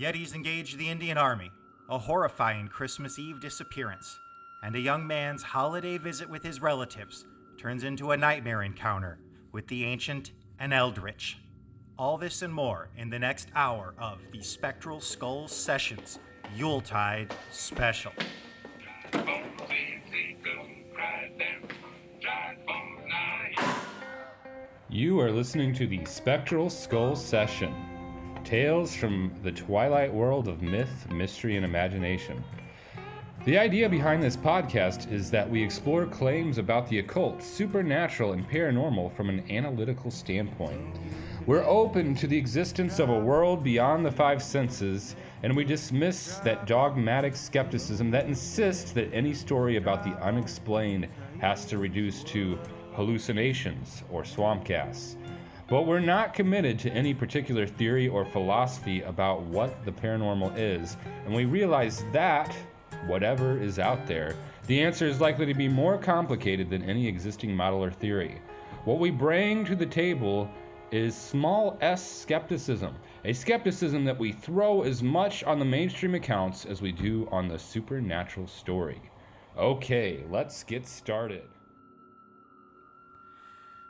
Yetis engage the Indian Army, a horrifying Christmas Eve disappearance, and a young man's holiday visit with his relatives turns into a nightmare encounter with the ancient and eldritch. All this and more in the next hour of the Spectral Skulls Sessions Yuletide Special. You are listening to the Spectral Skull Session Tales from the Twilight World of Myth, Mystery, and Imagination. The idea behind this podcast is that we explore claims about the occult, supernatural, and paranormal from an analytical standpoint. We're open to the existence of a world beyond the five senses, and we dismiss that dogmatic skepticism that insists that any story about the unexplained has to reduce to hallucinations or swamp gas. But we're not committed to any particular theory or philosophy about what the paranormal is, and we realize that, whatever is out there, the answer is likely to be more complicated than any existing model or theory. What we bring to the table is small s skepticism, a skepticism that we throw as much on the mainstream accounts as we do on the supernatural story. Okay, let's get started.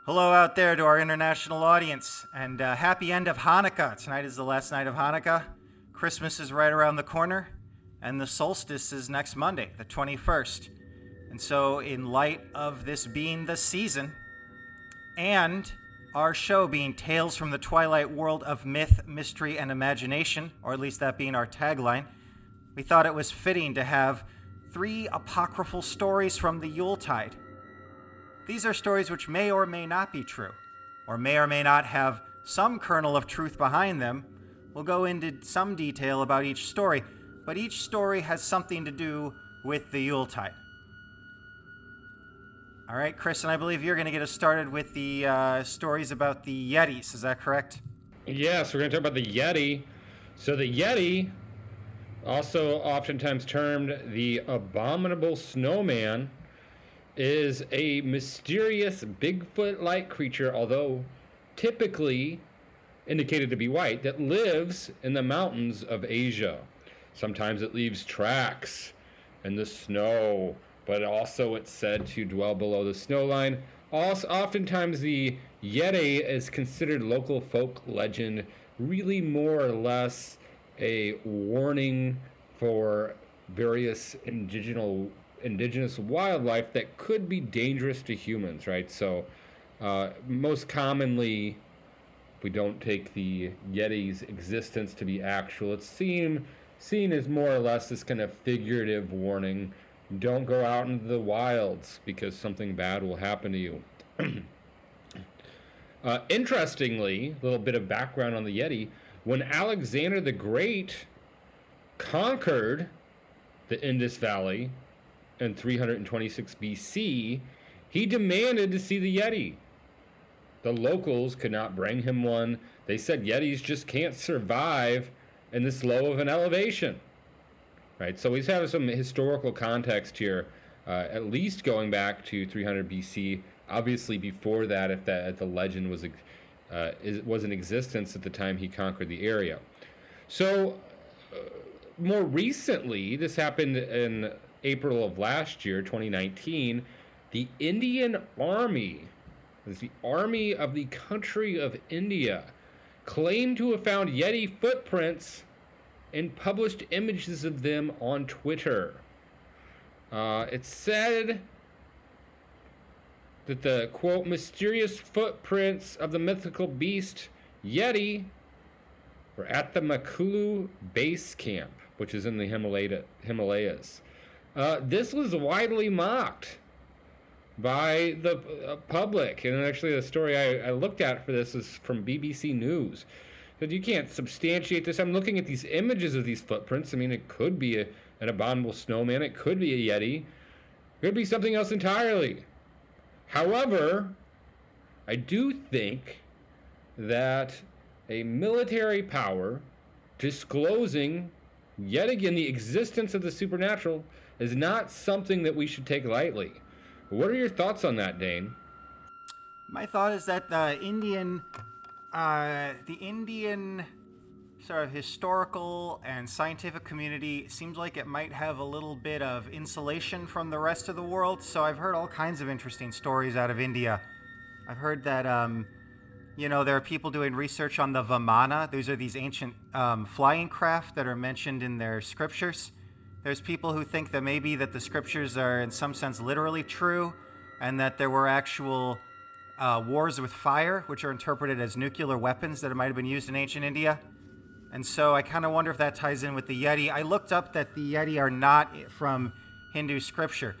Hello out there to our international audience, and uh, happy end of Hanukkah. Tonight is the last night of Hanukkah. Christmas is right around the corner, and the solstice is next Monday, the 21st. And so, in light of this being the season, and our show being Tales from the Twilight World of Myth, Mystery, and Imagination, or at least that being our tagline, we thought it was fitting to have three apocryphal stories from the Yuletide these are stories which may or may not be true, or may or may not have some kernel of truth behind them. We'll go into some detail about each story, but each story has something to do with the Yuletide. All right, Chris, and I believe you're going to get us started with the uh, stories about the Yetis. Is that correct? Yes, we're going to talk about the Yeti. So, the Yeti, also oftentimes termed the abominable snowman, is a mysterious Bigfoot like creature, although typically indicated to be white, that lives in the mountains of Asia. Sometimes it leaves tracks in the snow, but also it's said to dwell below the snow line. Also, oftentimes the Yeti is considered local folk legend, really more or less a warning for various indigenous indigenous wildlife that could be dangerous to humans, right? So, uh, most commonly, we don't take the Yeti's existence to be actual. It's seen seen as more or less this kind of figurative warning. Don't go out into the wilds because something bad will happen to you. uh, interestingly, a little bit of background on the Yeti. When Alexander the Great conquered the Indus Valley, in 326 BC, he demanded to see the Yeti. The locals could not bring him one. They said Yetis just can't survive in this low of an elevation. Right, so he's having some historical context here, uh, at least going back to 300 BC. Obviously, before that, if that if the legend was uh, is, was in existence at the time he conquered the area. So, uh, more recently, this happened in April of last year, 2019, the Indian Army, the Army of the country of India, claimed to have found Yeti footprints and published images of them on Twitter. Uh, it said that the quote mysterious footprints of the mythical beast Yeti were at the Makalu base camp, which is in the Himalaya, Himalayas. Uh, this was widely mocked by the uh, public. And actually, the story I, I, looked at for this is from BBC News. That you can't substantiate this. I'm looking at these images of these footprints. I mean, it could be a, an abominable snowman, it could be a Yeti, it could be something else entirely. However, I do think that a military power disclosing yet again the existence of the supernatural is not something that we should take lightly. What are your thoughts on that, Dane? My thought is that the Indian, uh, the Indian sort of historical and scientific community seems like it might have a little bit of insulation from the rest of the world. So I've heard all kinds of interesting stories out of India. I've heard that, um, you know, there are people doing research on the Vimana. Those are these ancient um, flying craft that are mentioned in their scriptures. There's people who think that maybe that the scriptures are in some sense literally true, and that there were actual uh, wars with fire, which are interpreted as nuclear weapons that might have been used in ancient India. And so I kind of wonder if that ties in with the Yeti. I looked up that the Yeti are not from Hindu scripture,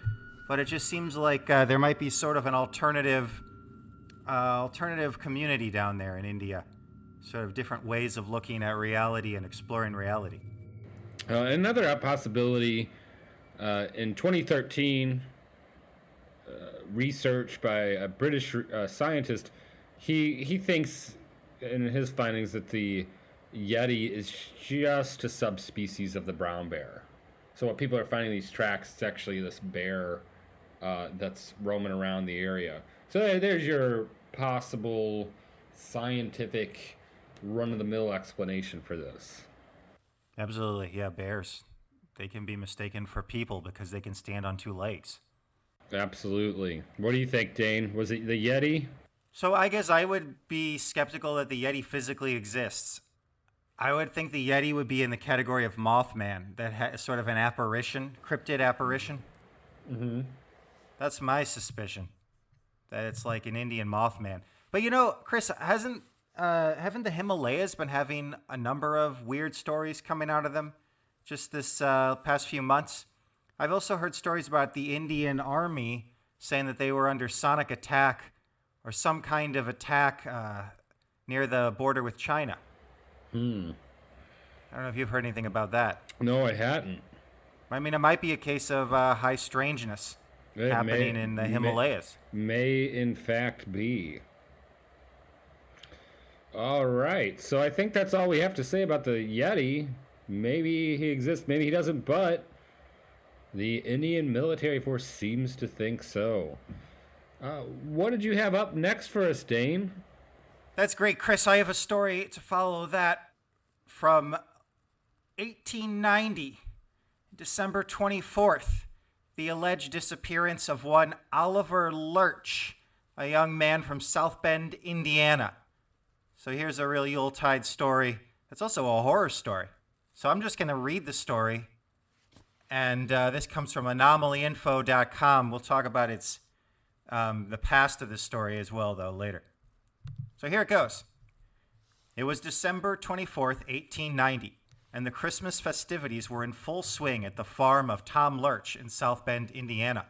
but it just seems like uh, there might be sort of an alternative, uh, alternative community down there in India, sort of different ways of looking at reality and exploring reality. Uh, another possibility uh, in 2013, uh, research by a British uh, scientist, he he thinks in his findings that the Yeti is just a subspecies of the brown bear. So what people are finding these tracks, it's actually this bear uh, that's roaming around the area. So there's your possible scientific run-of-the-mill explanation for this. Absolutely, yeah. Bears, they can be mistaken for people because they can stand on two legs. Absolutely. What do you think, Dane? Was it the Yeti? So I guess I would be skeptical that the Yeti physically exists. I would think the Yeti would be in the category of Mothman, that has sort of an apparition, cryptid apparition. Mm-hmm. That's my suspicion, that it's like an Indian Mothman. But you know, Chris, hasn't uh, haven't the Himalayas been having a number of weird stories coming out of them just this uh, past few months? I've also heard stories about the Indian Army saying that they were under sonic attack or some kind of attack uh, near the border with China. Hmm. I don't know if you've heard anything about that. No, I hadn't. I mean, it might be a case of uh, high strangeness It happening may- in the may- Himalayas. May, in fact be. All right. So I think that's all we have to say about the Yeti. Maybe he exists, maybe he doesn't, but the Indian military force seems to think so. Uh, what did you have up next for us, Dane? That's great, Chris. I have a story to follow that from 1890, December 24th. The alleged disappearance of one Oliver Lurch, a young man from South Bend, Indiana. So here's a real Yuletide story. It's also a horror story. So I'm just going to read the story. And uh, this comes from anomalyinfo.com. We'll talk about its um, the past of the story as well, though, later. So here it goes. It was December 24th, 1890, and the Christmas festivities were in full swing at the farm of Tom Lurch in South Bend, Indiana.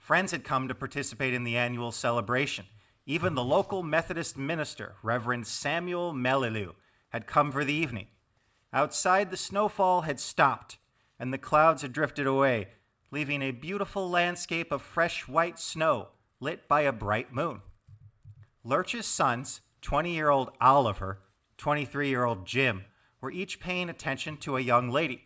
Friends had come to participate in the annual celebration. Even the local Methodist minister, Reverend Samuel Mellilu, had come for the evening. Outside, the snowfall had stopped, and the clouds had drifted away, leaving a beautiful landscape of fresh white snow lit by a bright moon. Lurch's sons, 20 year old Oliver, 23 year old Jim, were each paying attention to a young lady.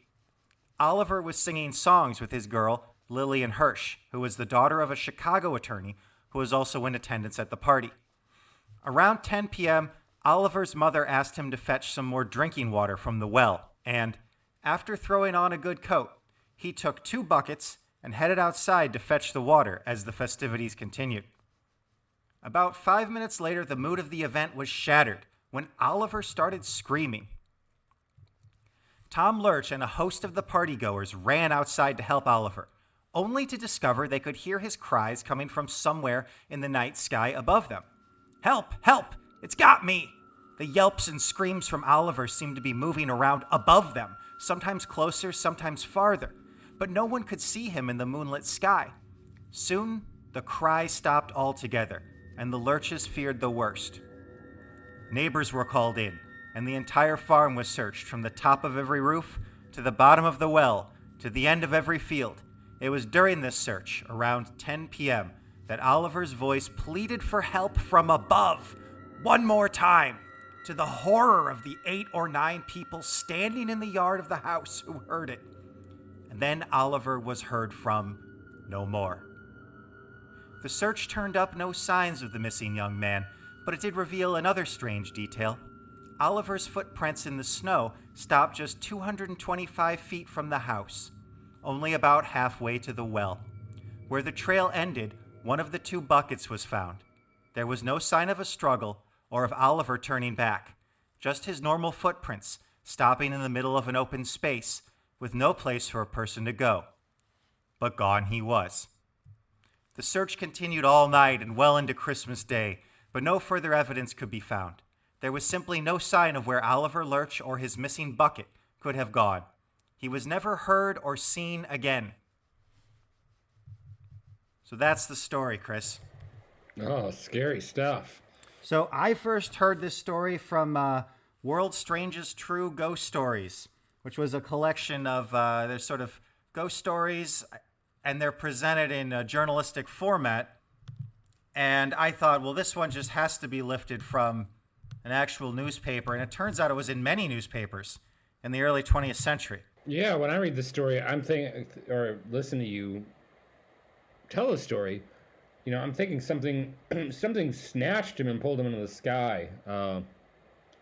Oliver was singing songs with his girl, Lillian Hirsch, who was the daughter of a Chicago attorney who was also in attendance at the party. Around 10 p.m., Oliver's mother asked him to fetch some more drinking water from the well, and, after throwing on a good coat, he took two buckets and headed outside to fetch the water as the festivities continued. About five minutes later, the mood of the event was shattered when Oliver started screaming. Tom Lurch and a host of the partygoers ran outside to help Oliver, only to discover they could hear his cries coming from somewhere in the night sky above them. Help! Help! It's got me! The yelps and screams from Oliver seemed to be moving around above them, sometimes closer, sometimes farther, but no one could see him in the moonlit sky. Soon, the cry stopped altogether, and the Lurches feared the worst. Neighbors were called in, and the entire farm was searched from the top of every roof to the bottom of the well to the end of every field. It was during this search, around 10 p.m., that Oliver's voice pleaded for help from above, one more time, to the horror of the eight or nine people standing in the yard of the house who heard it. And then Oliver was heard from no more. The search turned up no signs of the missing young man, but it did reveal another strange detail. Oliver's footprints in the snow stopped just 225 feet from the house, only about halfway to the well. Where the trail ended, one of the two buckets was found. There was no sign of a struggle or of Oliver turning back, just his normal footprints stopping in the middle of an open space with no place for a person to go. But gone he was. The search continued all night and well into Christmas Day, but no further evidence could be found. There was simply no sign of where Oliver Lurch or his missing bucket could have gone. He was never heard or seen again. So that's the story, Chris. Oh, scary stuff. So I first heard this story from uh, World's Strangest True Ghost Stories, which was a collection of uh, their sort of ghost stories and they're presented in a journalistic format. And I thought, well, this one just has to be lifted from an actual newspaper. And it turns out it was in many newspapers in the early 20th century. Yeah, when I read the story, I'm thinking, or listen to you tell a story, you know, I'm thinking something, something snatched him and pulled him into the sky. Uh,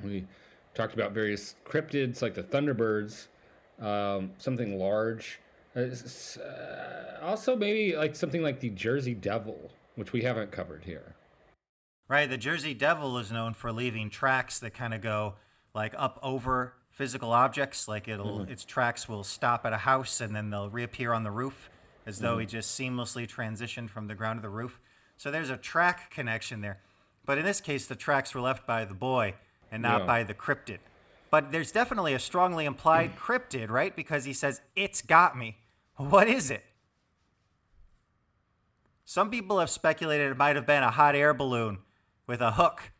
we talked about various cryptids like the Thunderbirds, um, something large. Uh, also, maybe like something like the Jersey Devil, which we haven't covered here. Right. The Jersey Devil is known for leaving tracks that kind of go like up over physical objects. Like it'll mm-hmm. its tracks will stop at a house and then they'll reappear on the roof as though mm-hmm. he just seamlessly transitioned from the ground to the roof. So there's a track connection there. But in this case, the tracks were left by the boy and not yeah. by the cryptid. But there's definitely a strongly implied cryptid, right? Because he says, It's got me. What is it? Some people have speculated it might have been a hot air balloon with a hook,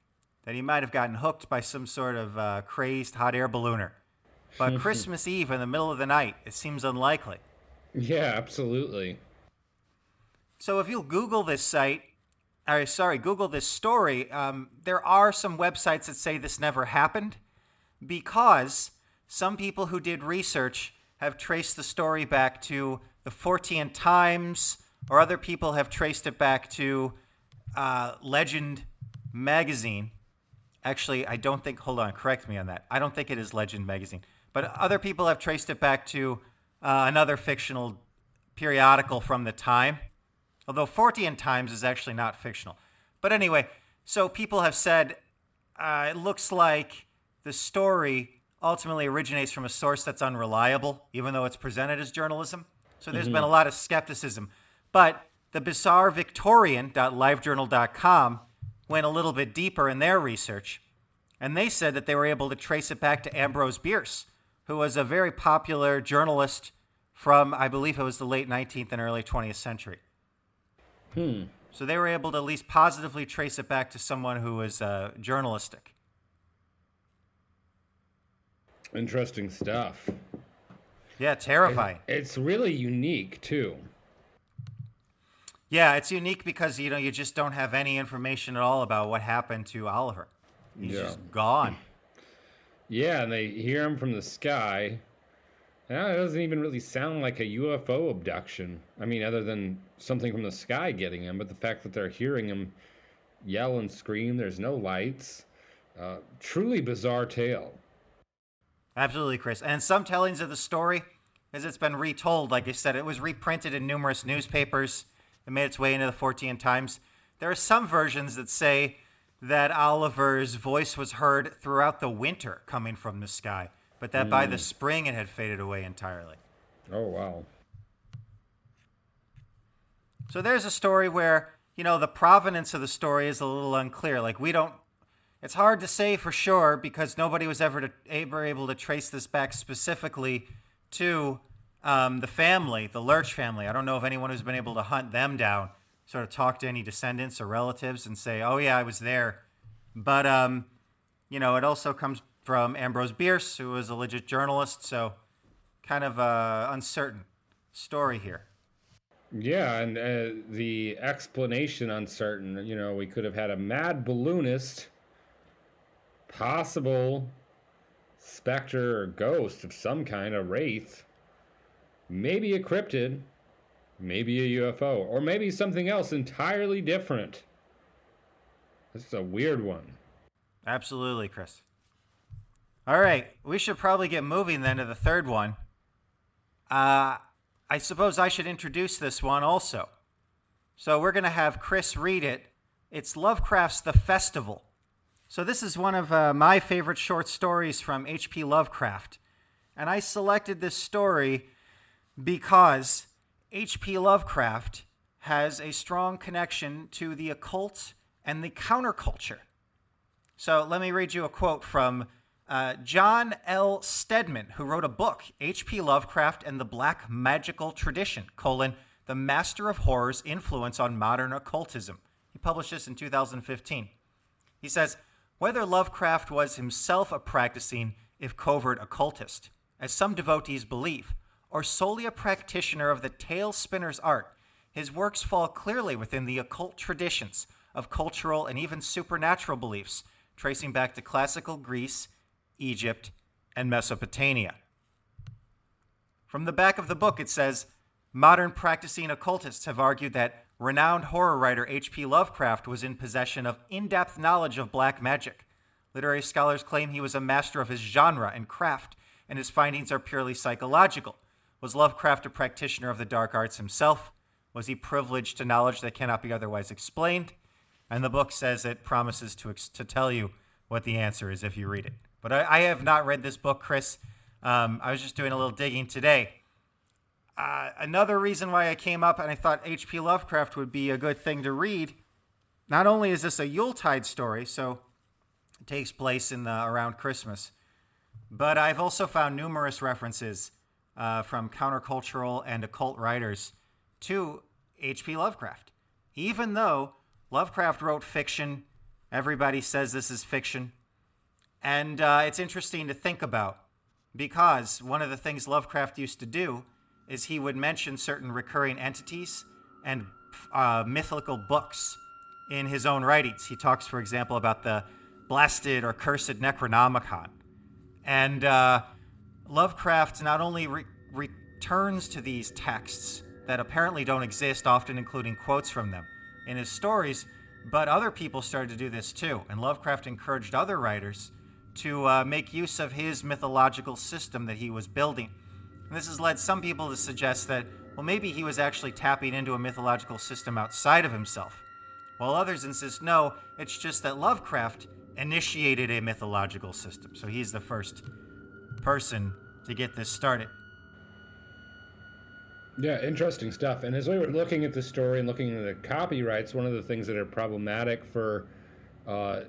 that he might have gotten hooked by some sort of uh, crazed hot air ballooner. But Christmas Eve in the middle of the night, it seems unlikely. Yeah, absolutely. So if you Google this site, or sorry, Google this story, um, there are some websites that say this never happened because some people who did research have traced the story back to the Fortean Times, or other people have traced it back to uh, Legend magazine. Actually, I don't think, hold on, correct me on that. I don't think it is Legend magazine. But other people have traced it back to uh, another fictional periodical from the time. Although Fortean Times is actually not fictional. But anyway, so people have said uh, it looks like the story ultimately originates from a source that's unreliable, even though it's presented as journalism. So there's mm-hmm. been a lot of skepticism. But the bizarrevictorian.livejournal.com went a little bit deeper in their research, and they said that they were able to trace it back to Ambrose Bierce, who was a very popular journalist from, I believe it was the late 19th and early 20th century. Hmm. So they were able to at least positively trace it back to someone who was uh, journalistic. Interesting stuff. Yeah, terrifying. It's really unique too. Yeah, it's unique because you know you just don't have any information at all about what happened to Oliver. He's yeah. just gone. Yeah, and they hear him from the sky. Yeah, it doesn't even really sound like a UFO abduction. I mean, other than something from the sky getting him, but the fact that they're hearing him yell and scream, there's no lights. Uh, truly bizarre tale. Absolutely, Chris. And some tellings of the story, as it's been retold, like I said, it was reprinted in numerous newspapers it made its way into the Fortean Times. There are some versions that say that Oliver's voice was heard throughout the winter coming from the sky, but that mm. by the hmm. spring it had faded away entirely. Oh, wow. So there's a story where, you know, the provenance of the story is a little unclear. Like, we don't, it's hard to say for sure because nobody was ever, to, ever able to trace this back specifically to um, the family, the Lurch family. I don't know of anyone who's been able to hunt them down, sort of talk to any descendants or relatives and say, "Oh yeah, I was there." But um, you know, it also comes from Ambrose Bierce, who was a legit journalist. So, kind of uncertain story here. Yeah, and uh, the explanation uncertain. You know, we could have had a mad balloonist, possible specter or ghost of some kind, a wraith maybe a cryptid, maybe a UFO, or maybe something else entirely different. This is a weird one. Absolutely, Chris. All right, we should probably get moving then to the third one. Uh, I suppose I should introduce this one also. So we're going to have Chris read it. It's Lovecraft's The Festival. So this is one of uh, my favorite short stories from H.P. Lovecraft. And I selected this story because H.P. Lovecraft has a strong connection to the occult and the counterculture. So let me read you a quote from uh, John L. Steadman, who wrote a book, H.P. Lovecraft and the Black Magical Tradition, colon, The Master of Horror's Influence on Modern Occultism. He published this in 2015. He says, whether Lovecraft was himself a practicing, if covert, occultist, as some devotees believe, or solely a practitioner of the tale spinner's art, his works fall clearly within the occult traditions of cultural and even supernatural beliefs, tracing back to classical Greece, Egypt, and Mesopotamia. From the back of the book, it says modern practicing occultists have argued that renowned horror writer H.P. Lovecraft was in possession of in depth knowledge of black magic. Literary scholars claim he was a master of his genre and craft, and his findings are purely psychological. Was Lovecraft a practitioner of the dark arts himself? Was he privileged to knowledge that cannot be otherwise explained? And the book says it promises to, to tell you what the answer is if you read it. But I, I have not read this book, Chris. Um, I was just doing a little digging today. Uh, another reason why I came up and I thought H.P. Lovecraft would be a good thing to read. Not only is this a Yuletide story, so it takes place in the around Christmas, but I've also found numerous references uh, from countercultural and occult writers to H.P. Lovecraft. Even though Lovecraft wrote fiction, everybody says this is fiction. And uh, it's interesting to think about because one of the things Lovecraft used to do is he would mention certain recurring entities and uh, mythical books in his own writings. He talks, for example, about the blasted or cursed Necronomicon. And uh, Lovecraft not only re- returns to these texts that apparently don't exist, often including quotes from them in his stories, but other people started to do this too. And Lovecraft encouraged other writers to uh, make use of his mythological system that he was building. And this has led some people to suggest that, well, maybe he was actually tapping into a mythological system outside of himself, while others insist no, it's just that Lovecraft initiated a mythological system. So he's the first person to get this started. Yeah, interesting stuff. And as we were looking at the story and looking at the copyrights, one of the things that are problematic for uh,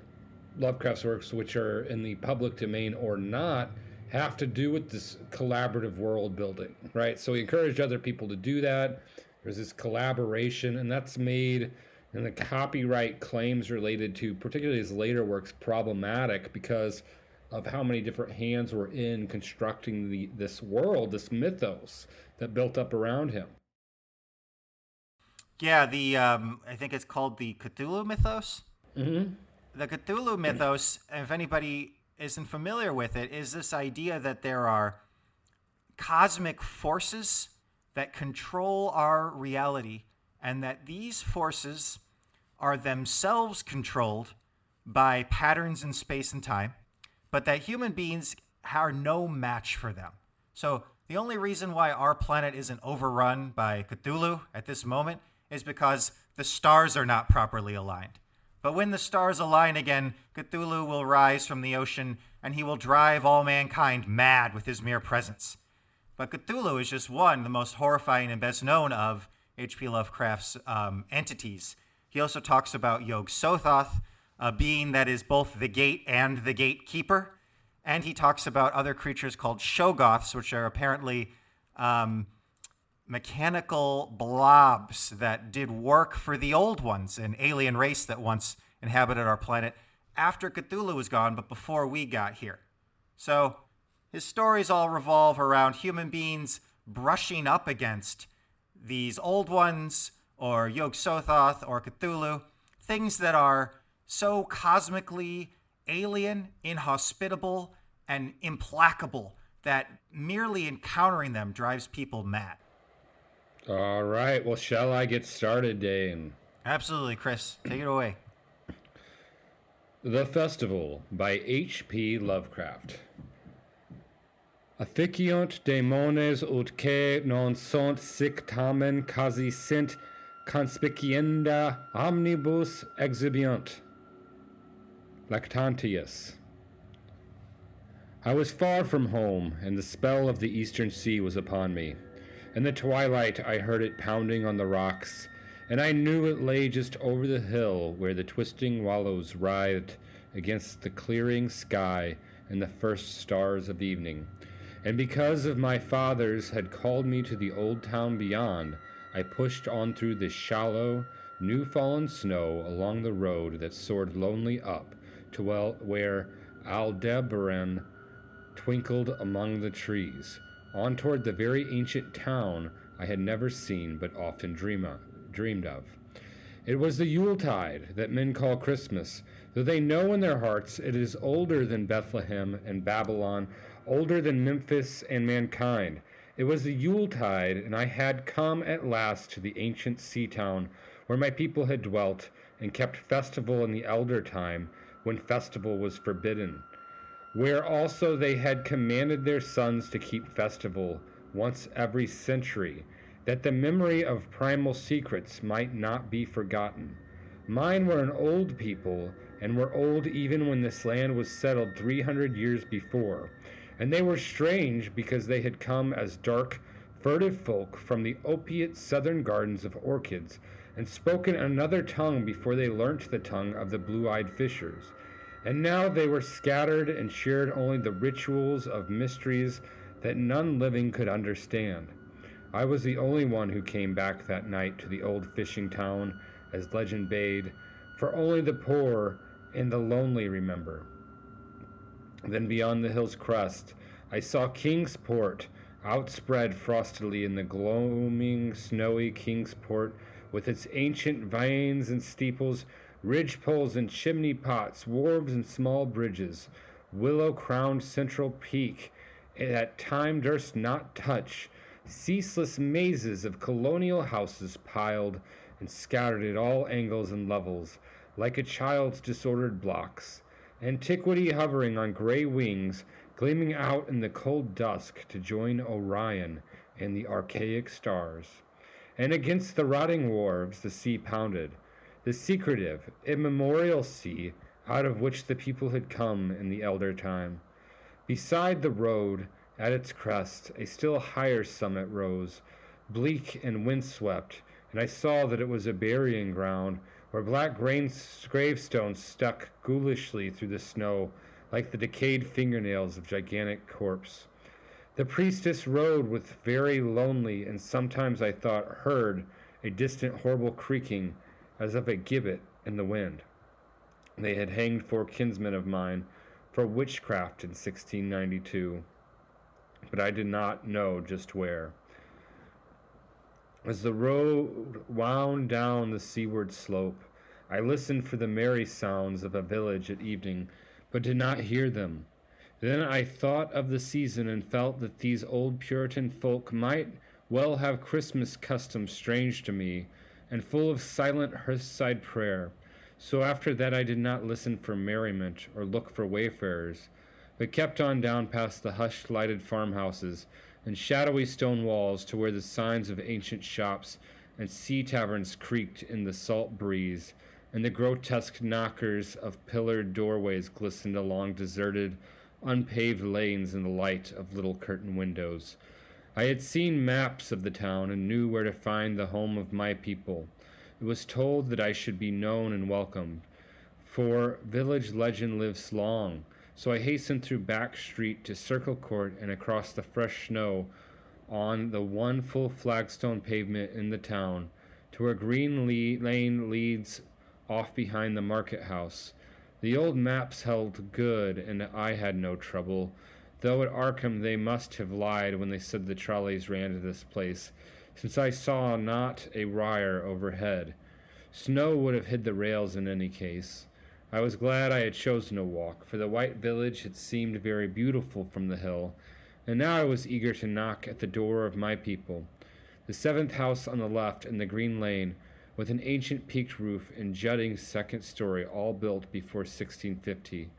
Lovecraft's works, which are in the public domain or not, have to do with this collaborative world building, right? So he encouraged other people to do that. There's this collaboration, and that's made and the copyright claims related to particularly his later works problematic because of how many different hands were in constructing the this world, this mythos that built up around him. Yeah, the um, I think it's called the Cthulhu mythos. Mm-hmm. The Cthulhu mythos, if anybody isn't familiar with it, is this idea that there are cosmic forces that control our reality, and that these forces are themselves controlled by patterns in space and time, but that human beings are no match for them. So, the only reason why our planet isn't overrun by Cthulhu at this moment is because the stars are not properly aligned. But when the stars align again, Cthulhu will rise from the ocean and he will drive all mankind mad with his mere presence. But Cthulhu is just one, the most horrifying and best known of H.P. Lovecraft's um, entities. He also talks about Yog Sothoth, a being that is both the gate and the gatekeeper. And he talks about other creatures called Shoggoths, which are apparently um, mechanical blobs that did work for the old ones, an alien race that once inhabited our planet after Cthulhu was gone, but before we got here. So his stories all revolve around human beings brushing up against these old ones, or Yog Sothoth, or Cthulhu, things that are so cosmically alien, inhospitable, and implacable that merely encountering them drives people mad. All right. Well, shall I get started, Dane? Absolutely, Chris. Take it away. The Festival by H.P. Lovecraft. Afficiunt demones ut que non sunt sic tamen quasi sint conspicienda omnibus exhibiunt. Lactantius. I was far from home, and the spell of the eastern sea was upon me. In the twilight, I heard it pounding on the rocks, and I knew it lay just over the hill where the twisting wallows writhed against the clearing sky and the first stars of evening. And because of my fathers had called me to the old town beyond, I pushed on through the shallow, new fallen snow along the road that soared lonely up to well, where Aldebaran twinkled among the trees, on toward the very ancient town I had never seen but often dream of, dreamed of. It was the Yuletide that men call Christmas, though they know in their hearts it is older than Bethlehem and Babylon, older than Memphis and mankind. It was the Yuletide, and I had come at last to the ancient sea town where my people had dwelt and kept festival in the elder time when festival was forbidden, where also they had commanded their sons to keep festival once every century, that the memory of primal secrets might not be forgotten. Mine were an old people, and were old even when this land was settled three hundred years before. And they were strange because they had come as dark, furtive folk from the opiate southern gardens of orchids, and spoken another tongue before they learnt the tongue of the blue eyed fishers. And now they were scattered and shared only the rituals of mysteries that none living could understand. I was the only one who came back that night to the old fishing town, as legend bade, for only the poor and the lonely remember. Then beyond the hill's crest, I saw Kingsport outspread frostily in the gloaming, snowy Kingsport, with its ancient vines and steeples, ridge poles and chimney pots, wharves and small bridges, willow crowned central peak that time durst not touch, ceaseless mazes of colonial houses piled and scattered at all angles and levels, like a child's disordered blocks, antiquity hovering on gray wings, gleaming out in the cold dusk to join Orion and the archaic stars. And against the rotting wharves the sea pounded, the secretive, immemorial sea out of which the people had come in the elder time. Beside the road, at its crest, a still higher summit rose, bleak and windswept, and I saw that it was a burying ground where black gravestones stuck ghoulishly through the snow like the decayed fingernails of gigantic corpse. The priestess rode with very lonely, and sometimes I thought heard a distant horrible creaking as of a gibbet in the wind. They had hanged four kinsmen of mine for witchcraft in 1692, but I did not know just where. As the road wound down the seaward slope, I listened for the merry sounds of a village at evening, but did not hear them. Then I thought of the season and felt that these old Puritan folk might well have Christmas customs strange to me and full of silent hearthside prayer. So after that I did not listen for merriment or look for wayfarers, but kept on down past the hushed lighted farmhouses and shadowy stone walls to where the signs of ancient shops and sea taverns creaked in the salt breeze, and the grotesque knockers of pillared doorways glistened along deserted, unpaved lanes in the light of little curtained windows. I had seen maps of the town and knew where to find the home of my people. It was told that I should be known and welcomed, for village legend lives long. So I hastened through back street to Circle Court and across the fresh snow on the one full flagstone pavement in the town to where Green Lane leads off behind the market house. The old maps held good, and I had no trouble, though at Arkham they must have lied when they said the trolleys ran to this place, since I saw not a wire overhead. Snow would have hid the rails in any case. I was glad I had chosen a walk, for the white village had seemed very beautiful from the hill, and now I was eager to knock at the door of my people. The seventh house on the left in the green lane, with an ancient peaked roof and jutting second story, all built before 1650.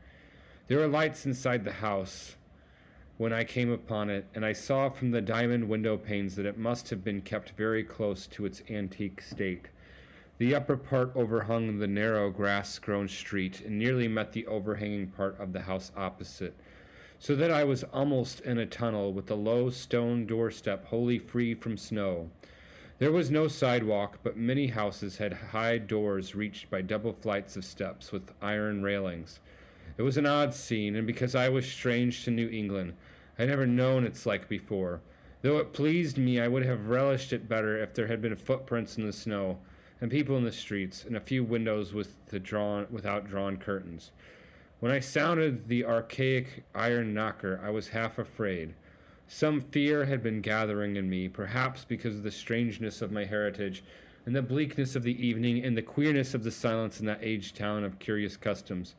There were lights inside the house, when I came upon it, and I saw from the diamond window panes that it must have been kept very close to its antique state. The upper part overhung the narrow grass grown street and nearly met the overhanging part of the house opposite, so that I was almost in a tunnel with the low stone doorstep wholly free from snow. There was no sidewalk, but many houses had high doors reached by double flights of steps with iron railings. It was an odd scene, and because I was strange to New England, I had never known its like before. Though it pleased me, I would have relished it better if there had been footprints in the snow, and people in the streets, and a few windows with the drawn without drawn curtains. When I sounded the archaic iron knocker, I was half afraid. Some fear had been gathering in me, perhaps because of the strangeness of my heritage, and the bleakness of the evening, and the queerness of the silence in that aged town of curious customs.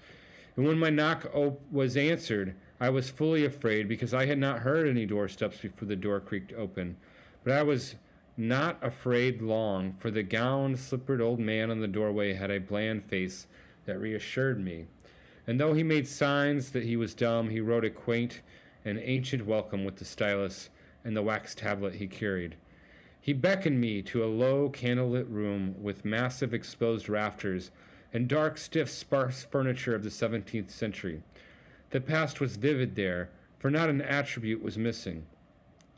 And when my knock op- was answered, I was fully afraid because I had not heard any doorsteps before the door creaked open. But I was not afraid long, for the gowned, slippered old man in the doorway had a bland face that reassured me. And though he made signs that he was dumb, he wrote a quaint and ancient welcome with the stylus and the wax tablet he carried. He beckoned me to a low, candlelit room with massive exposed rafters and dark, stiff, sparse furniture of the seventeenth century. The past was vivid there, for not an attribute was missing.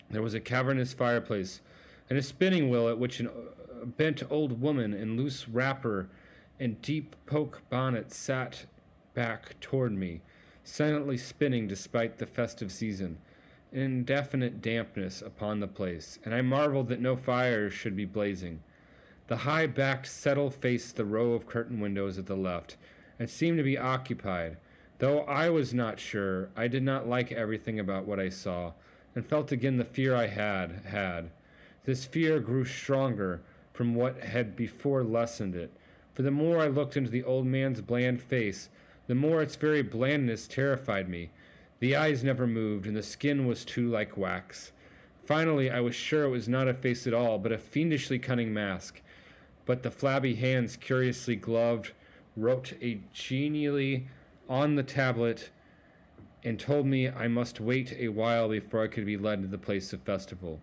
There was a cavernous fireplace and a spinning wheel at which a bent old woman in loose wrapper and deep poke bonnet sat back toward me, silently spinning despite the festive season. An indefinite dampness upon the place, and I marveled that no fires should be blazing. The high backed settle faced the row of curtain windows at the left, and seemed to be occupied. Though I was not sure, I did not like everything about what I saw, and felt again the fear I had had. This fear grew stronger from what had before lessened it, for the more I looked into the old man's bland face, the more its very blandness terrified me. The eyes never moved, and the skin was too like wax. Finally, I was sure it was not a face at all, but a fiendishly cunning mask. But the flabby hands, curiously gloved, wrote a genially on the tablet and told me I must wait a while before I could be led to the place of festival.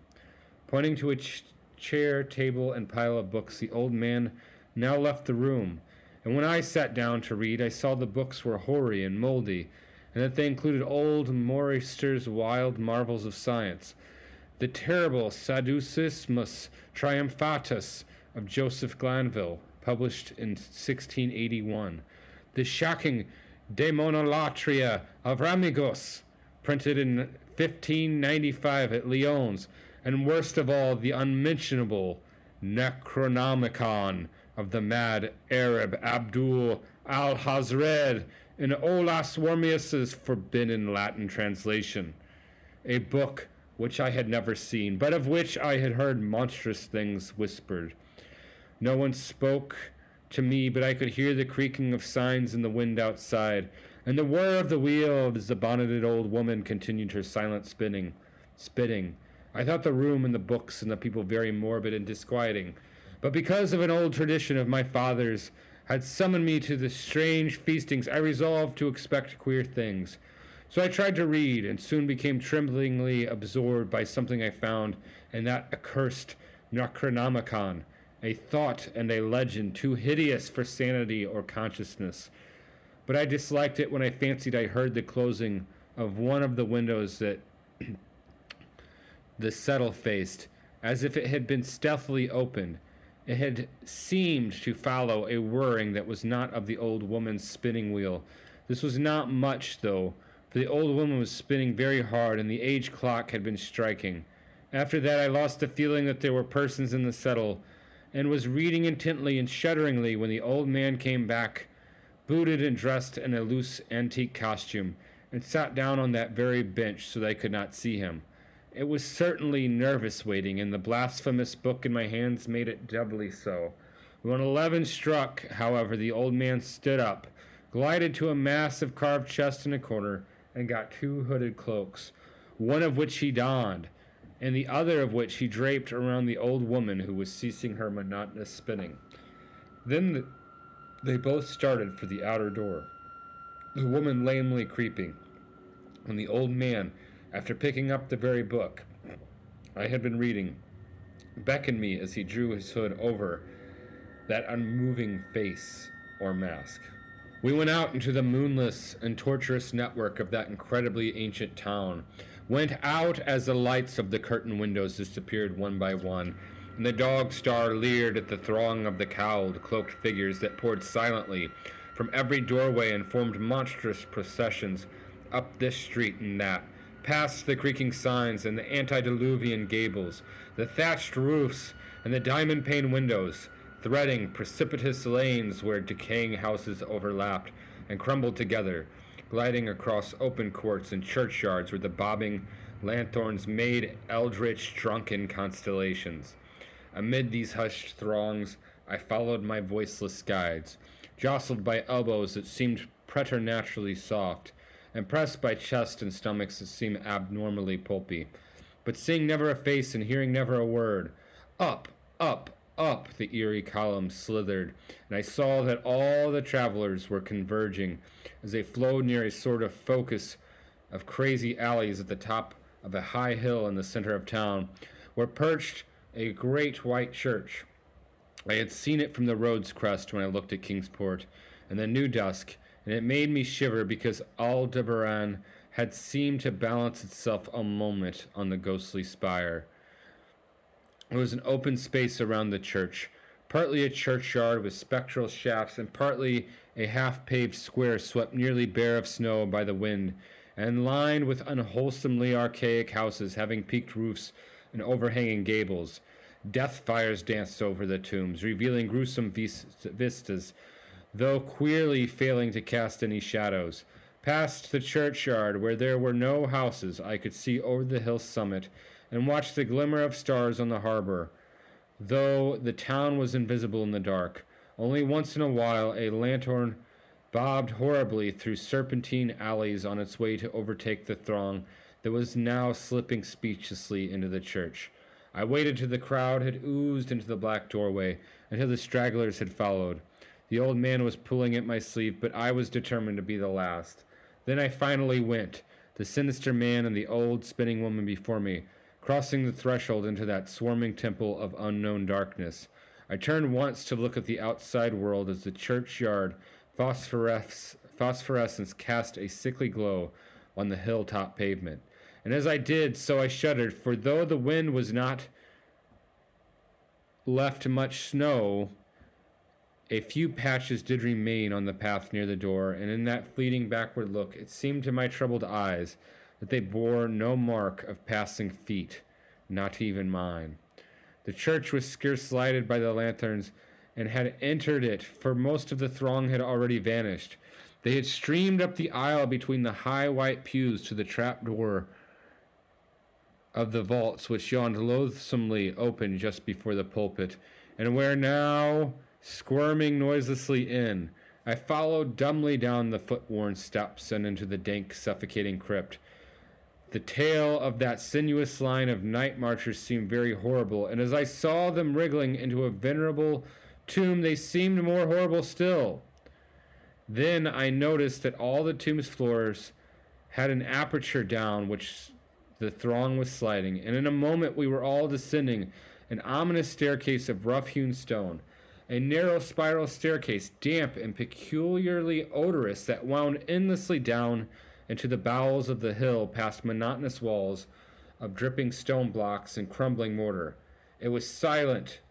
Pointing to a ch- chair, table, and pile of books, the old man now left the room, and when I sat down to read, I saw the books were hoary and moldy, and that they included old Morryster's wild marvels of science. The terrible Sadducismus Triumphatus of Joseph Glanvill, published in 1681. The shocking Daemonolatreia of Remigius, printed in 1595 at Lyons, and worst of all, the unmentionable Necronomicon of the mad Arab Abdul Alhazred in Olaus Wormius's forbidden Latin translation, a book which I had never seen, but of which I had heard monstrous things whispered. No one spoke to me, but I could hear the creaking of signs in the wind outside, and the whir of the wheel as the bonneted old woman continued her silent spinning, spitting. I thought the room and the books and the people very morbid and disquieting, but because of an old tradition of my father's had summoned me to the strange feastings, I resolved to expect queer things. So I tried to read, and soon became tremblingly absorbed by something I found in that accursed Necronomicon, a thought and a legend too hideous for sanity or consciousness. But I disliked it when I fancied I heard the closing of one of the windows that the settle faced, as if it had been stealthily opened. It had seemed to follow a whirring that was not of the old woman's spinning wheel. This was not much, though, for the old woman was spinning very hard, and the age clock had been striking. After that, I lost the feeling that there were persons in the settle, and was reading intently and shudderingly when the old man came back, booted and dressed in a loose antique costume, and sat down on that very bench so I could not see him. It was certainly nervous waiting, and the blasphemous book in my hands made it doubly so. When eleven struck, however, the old man stood up, glided to a massive carved chest in a corner, and got two hooded cloaks, one of which he donned, and the other of which he draped around the old woman who was ceasing her monotonous spinning. Then the, they both started for the outer door, the woman lamely creeping, and the old man after picking up the very book I had been reading, beckoned me as he drew his hood over that unmoving face or mask. We went out into the moonless and tortuous network of that incredibly ancient town, went out as the lights of the curtain windows disappeared one by one, and the dog star leered at the throng of the cowled, cloaked figures that poured silently from every doorway and formed monstrous processions up this street and that, past the creaking signs and the antediluvian gables, the thatched roofs and the diamond pane windows, threading precipitous lanes where decaying houses overlapped and crumbled together, gliding across open courts and churchyards where the bobbing lanthorns made eldritch drunken constellations. Amid these hushed throngs, I followed my voiceless guides, jostled by elbows that seemed preternaturally soft, and pressed by chests and stomachs that seemed abnormally pulpy, but seeing never a face and hearing never a word. Up, up, up the eerie column slithered, and I saw that all the travelers were converging as they flowed near a sort of focus of crazy alleys at the top of a high hill in the center of town, where perched a great white church. I had seen it from the road's crest when I looked at Kingsport in the new dusk, and it made me shiver because Aldebaran had seemed to balance itself a moment on the ghostly spire. There was an open space around the church, partly a churchyard with spectral shafts, and partly a half paved square swept nearly bare of snow by the wind, and lined with unwholesomely archaic houses having peaked roofs and overhanging gables. Death fires danced over the tombs, revealing gruesome vis- vistas, though queerly failing to cast any shadows. Past the churchyard, where there were no houses, I could see over the hill summit and watched the glimmer of stars on the harbor, though the town was invisible in the dark. Only once in a while a lantern bobbed horribly through serpentine alleys on its way to overtake the throng that was now slipping speechlessly into the church. I waited till the crowd had oozed into the black doorway, until the stragglers had followed. The old man was pulling at my sleeve, but I was determined to be the last. Then I finally went, the sinister man and the old spinning woman before me, crossing the threshold into that swarming temple of unknown darkness. I turned once to look at the outside world as the churchyard phosphorescence, phosphorescence cast a sickly glow on the hilltop pavement. And as I did so, I shuddered, for though the wind was not left much snow, a few patches did remain on the path near the door, and in that fleeting backward look, it seemed to my troubled eyes that they bore no mark of passing feet, not even mine. The church was scarce lighted by the lanterns, and had entered it, for most of the throng had already vanished. They had streamed up the aisle between the high white pews to the trap door of the vaults which yawned loathsomely open just before the pulpit, and where now, squirming noiselessly in, I followed dumbly down the foot worn steps and into the dank, suffocating crypt. The tail of that sinuous line of night marchers seemed very horrible, and as I saw them wriggling into a venerable tomb, they seemed more horrible still. Then I noticed that all the tomb's floors had an aperture down which the throng was sliding, and in a moment we were all descending an ominous staircase of rough hewn stone, a narrow spiral staircase, damp and peculiarly odorous, that wound endlessly down into the bowels of the hill past monotonous walls of dripping stone blocks and crumbling mortar. It was silent,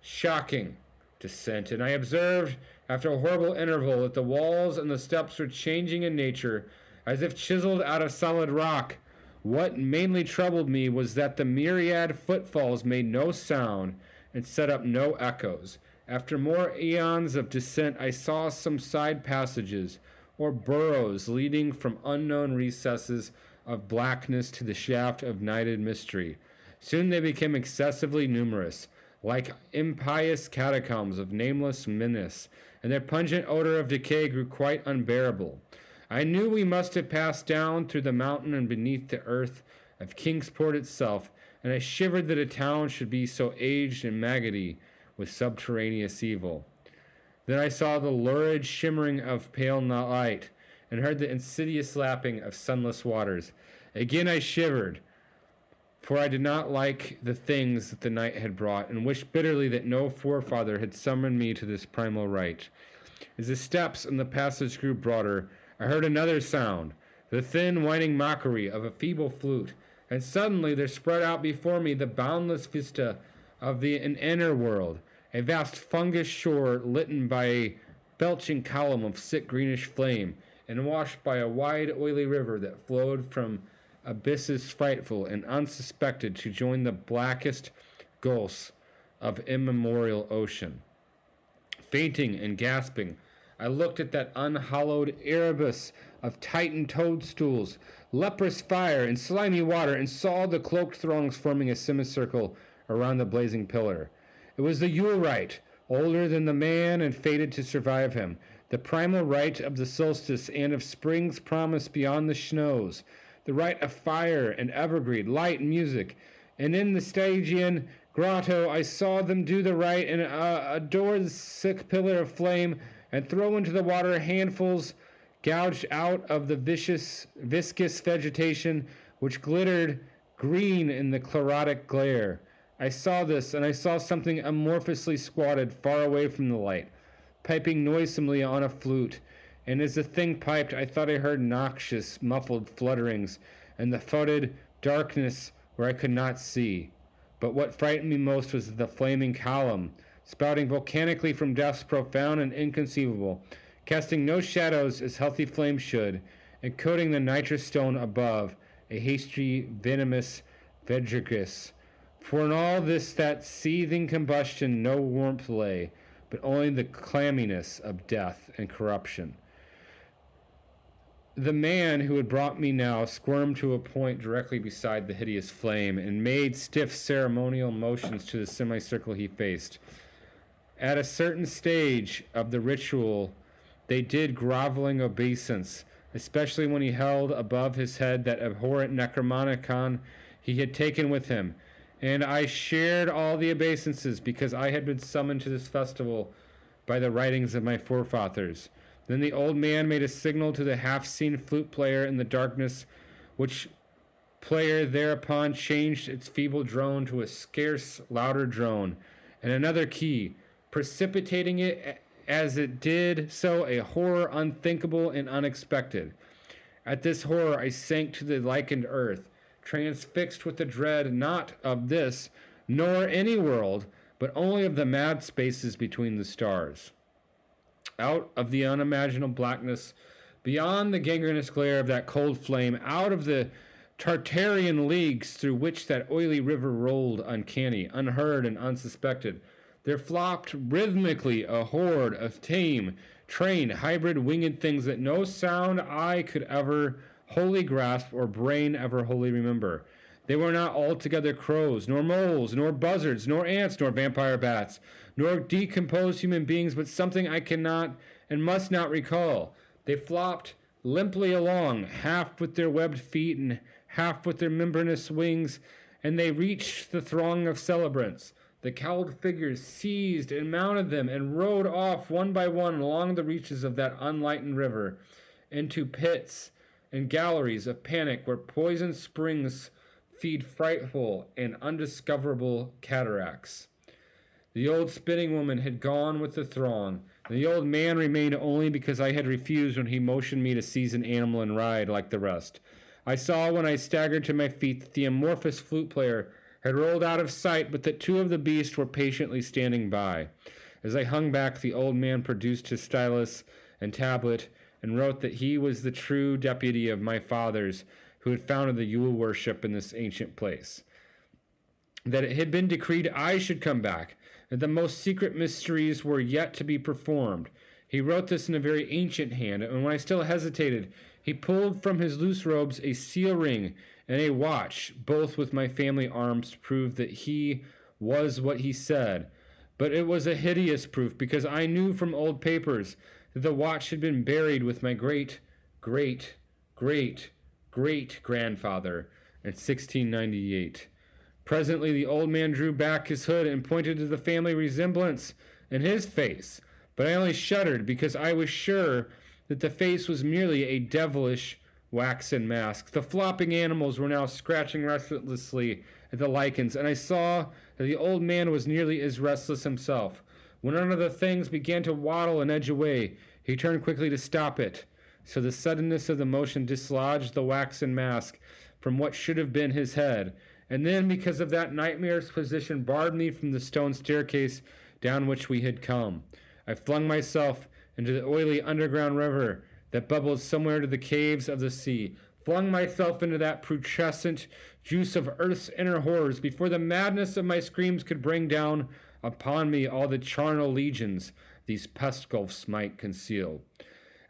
shocking descent, and I observed, after a horrible interval, that the walls and the steps were changing in nature, as if chiseled out of solid rock. What mainly troubled me was that the myriad footfalls made no sound and set up no echoes. After more eons of descent, I saw some side passages or burrows leading from unknown recesses of blackness to the shaft of nighted mystery. Soon they became excessively numerous, like impious catacombs of nameless menace, and their pungent odor of decay grew quite unbearable. I knew we must have passed down through the mountain and beneath the earth of Kingsport itself, and I shivered that a town should be so aged and maggoty with subterraneous evil. Then I saw the lurid shimmering of pale light, and heard the insidious lapping of sunless waters, Again I shivered, for I did not like the things that the night had brought, and wished bitterly that no forefather had summoned me to this primal rite. As the steps in the passage grew broader, I heard another sound, the thin, whining mockery of a feeble flute, and suddenly there spread out before me the boundless vista of the an inner world, a vast fungus shore litten by a belching column of sick greenish flame, and washed by a wide, oily river that flowed from abysses frightful and unsuspected to join the blackest gulfs of immemorial ocean. Fainting and gasping, I looked at that unhallowed Erebus of titan toadstools, leprous fire, and slimy water, and saw the cloaked throngs forming a semicircle around the blazing pillar. It was the Yule rite, older than the man and fated to survive him, the primal rite of the solstice and of spring's promise beyond the snows, the rite of fire and evergreen, light and music. And in the Stygian grotto I saw them do the rite and uh, adore the sick pillar of flame and throw into the water handfuls gouged out of the vicious, viscous vegetation which glittered green in the chlorotic glare. I saw this, and I saw something amorphously squatted far away from the light, piping noisomely on a flute. And as the thing piped, I thought I heard noxious, muffled flutterings, and the footed darkness where I could not see. But what frightened me most was the flaming column, spouting volcanically from depths profound and inconceivable, casting no shadows as healthy flames should, and coating the nitrous stone above, a hasty, venomous verdigris. For in all this that seething combustion no warmth lay, but only the clamminess of death and corruption. The man who had brought me now squirmed to a point directly beside the hideous flame and made stiff ceremonial motions to the semicircle he faced. At a certain stage of the ritual, they did groveling obeisance, especially when he held above his head that abhorrent Necronomicon he had taken with him and I shared all the obeisances because I had been summoned to this festival by the writings of my forefathers. Then the old man made a signal to the half seen flute player in the darkness, which player thereupon changed its feeble drone to a scarce louder drone, and another key, precipitating it as it did so a horror unthinkable and unexpected. At this horror I sank to the lichened earth transfixed with the dread not of this, nor any world, but only of the mad spaces between the stars. Out of the unimaginable blackness, beyond the gangrenous glare of that cold flame, out of the Tartarian leagues through which that oily river rolled, uncanny, unheard, and unsuspected, there flopped rhythmically a horde of tame, trained, hybrid winged things that no sound eye could ever wholly grasp or brain ever wholly remember. They were not altogether crows, nor moles, nor buzzards, nor ants, nor vampire bats, nor decomposed human beings, but something I cannot and must not recall. They flopped limply along, half with their webbed feet and half with their membranous wings, and they reached the throng of celebrants. The cowled figures seized and mounted them and rode off one by one along the reaches of that unlightened river into pits and galleries of panic where poison springs feed frightful and undiscoverable cataracts. The old spinning woman had gone with the throng, and the old man remained only because I had refused when he motioned me to seize an animal and ride like the rest. I saw when I staggered to my feet that the amorphous flute player had rolled out of sight, but that two of the beasts were patiently standing by. As I hung back, the old man produced his stylus and tablet and wrote that he was the true deputy of my fathers who had founded the Yule worship in this ancient place. That it had been decreed I should come back, that the most secret mysteries were yet to be performed. He wrote this in a very ancient hand, and when I still hesitated, he pulled from his loose robes a seal ring and a watch, both with my family arms, to prove that he was what he said. But it was a hideous proof, because I knew from old papers that the watch had been buried with my great, great, great, great grandfather in 1698. Presently, the old man drew back his hood and pointed to the family resemblance in his face, but I only shuddered because I was sure that the face was merely a devilish waxen mask. The flopping animals were now scratching restlessly at the lichens, and I saw that the old man was nearly as restless himself. When one of the things began to waddle and edge away, he turned quickly to stop it. So the suddenness of the motion dislodged the waxen mask from what should have been his head, and then, because of that nightmare's position, barred me from the stone staircase down which we had come. I flung myself into the oily underground river that bubbled somewhere to the caves of the sea, flung myself into that putrescent juice of earth's inner horrors before the madness of my screams could bring down upon me all the charnel legions these pest gulfs might conceal.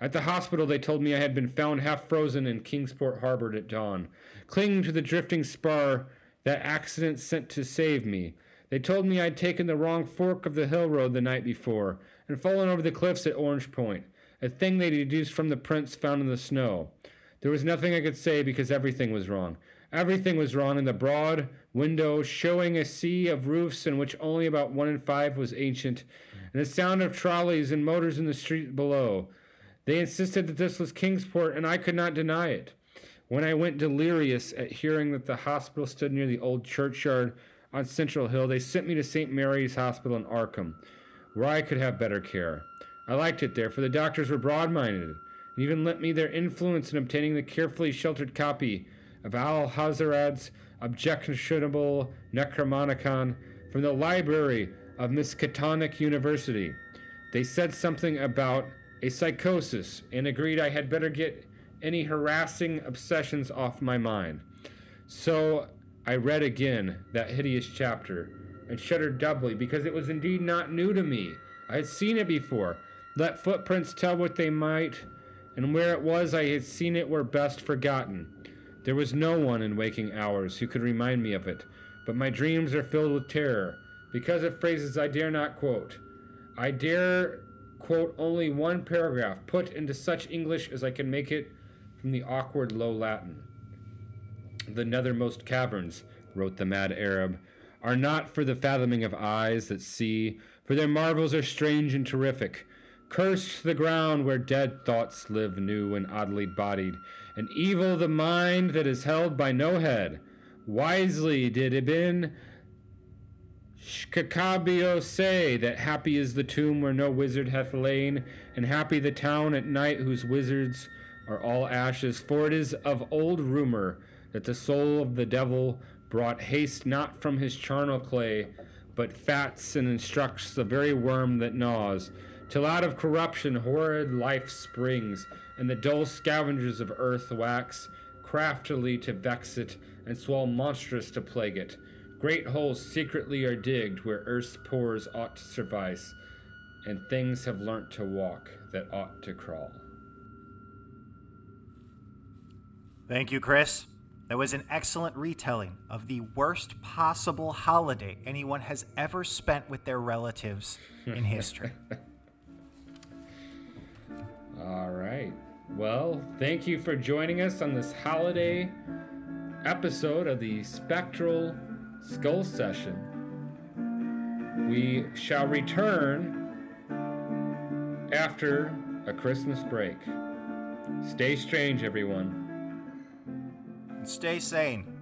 At the hospital, they told me I had been found half frozen in Kingsport Harbor at dawn, clinging to the drifting spar that accident sent to save me. They told me I'd taken the wrong fork of the hill road the night before and fallen over the cliffs at Orange Point, a thing they deduced from the prints found in the snow. There was nothing I could say because everything was wrong. Everything was wrong in the broad window, showing a sea of roofs in which only about one in five was ancient, and the sound of trolleys and motors in the street below. They insisted that this was Kingsport, and I could not deny it. When I went delirious at hearing that the hospital stood near the old churchyard on Central Hill, they sent me to St. Mary's Hospital in Arkham, where I could have better care. I liked it there, for the doctors were broad minded, and even lent me their influence in obtaining the carefully sheltered copy of Alhazred's objectionable Necronomicon from the library of Miskatonic University. They said something about a psychosis and agreed I had better get any harassing obsessions off my mind. So I read again that hideous chapter and shuddered doubly because it was indeed not new to me. I had seen it before. Let footprints tell what they might, and where it was I had seen it were best forgotten. There was no one in waking hours who could remind me of it, but my dreams are filled with terror because of phrases I dare not quote. I dare quote only one paragraph put into such English as I can make it from the awkward Low Latin. The nethermost caverns, wrote the mad Arab, are not for the fathoming of eyes that see, for their marvels are strange and terrific. Cursed the ground where dead thoughts live new and oddly bodied, and evil the mind that is held by no head. Wisely did Ibn Schacabao say that happy is the tomb where no wizard hath lain, and happy the town at night whose wizards are all ashes, for it is of old rumor that the soul of the devil brought haste not from his charnel clay, but fats and instructs the very worm that gnaws, till out of corruption horrid life springs, and the dull scavengers of earth wax craftily to vex it, and swell monstrous to plague it. Great holes secretly are digged where earth's pores ought to suffice, and things have learnt to walk that ought to crawl. Thank you, Chris. That was an excellent retelling of the worst possible holiday anyone has ever spent with their relatives in history. All right. Well, thank you for joining us on this holiday episode of the Spectral Skull Session. We shall return after a Christmas break. Stay strange, everyone. Stay sane.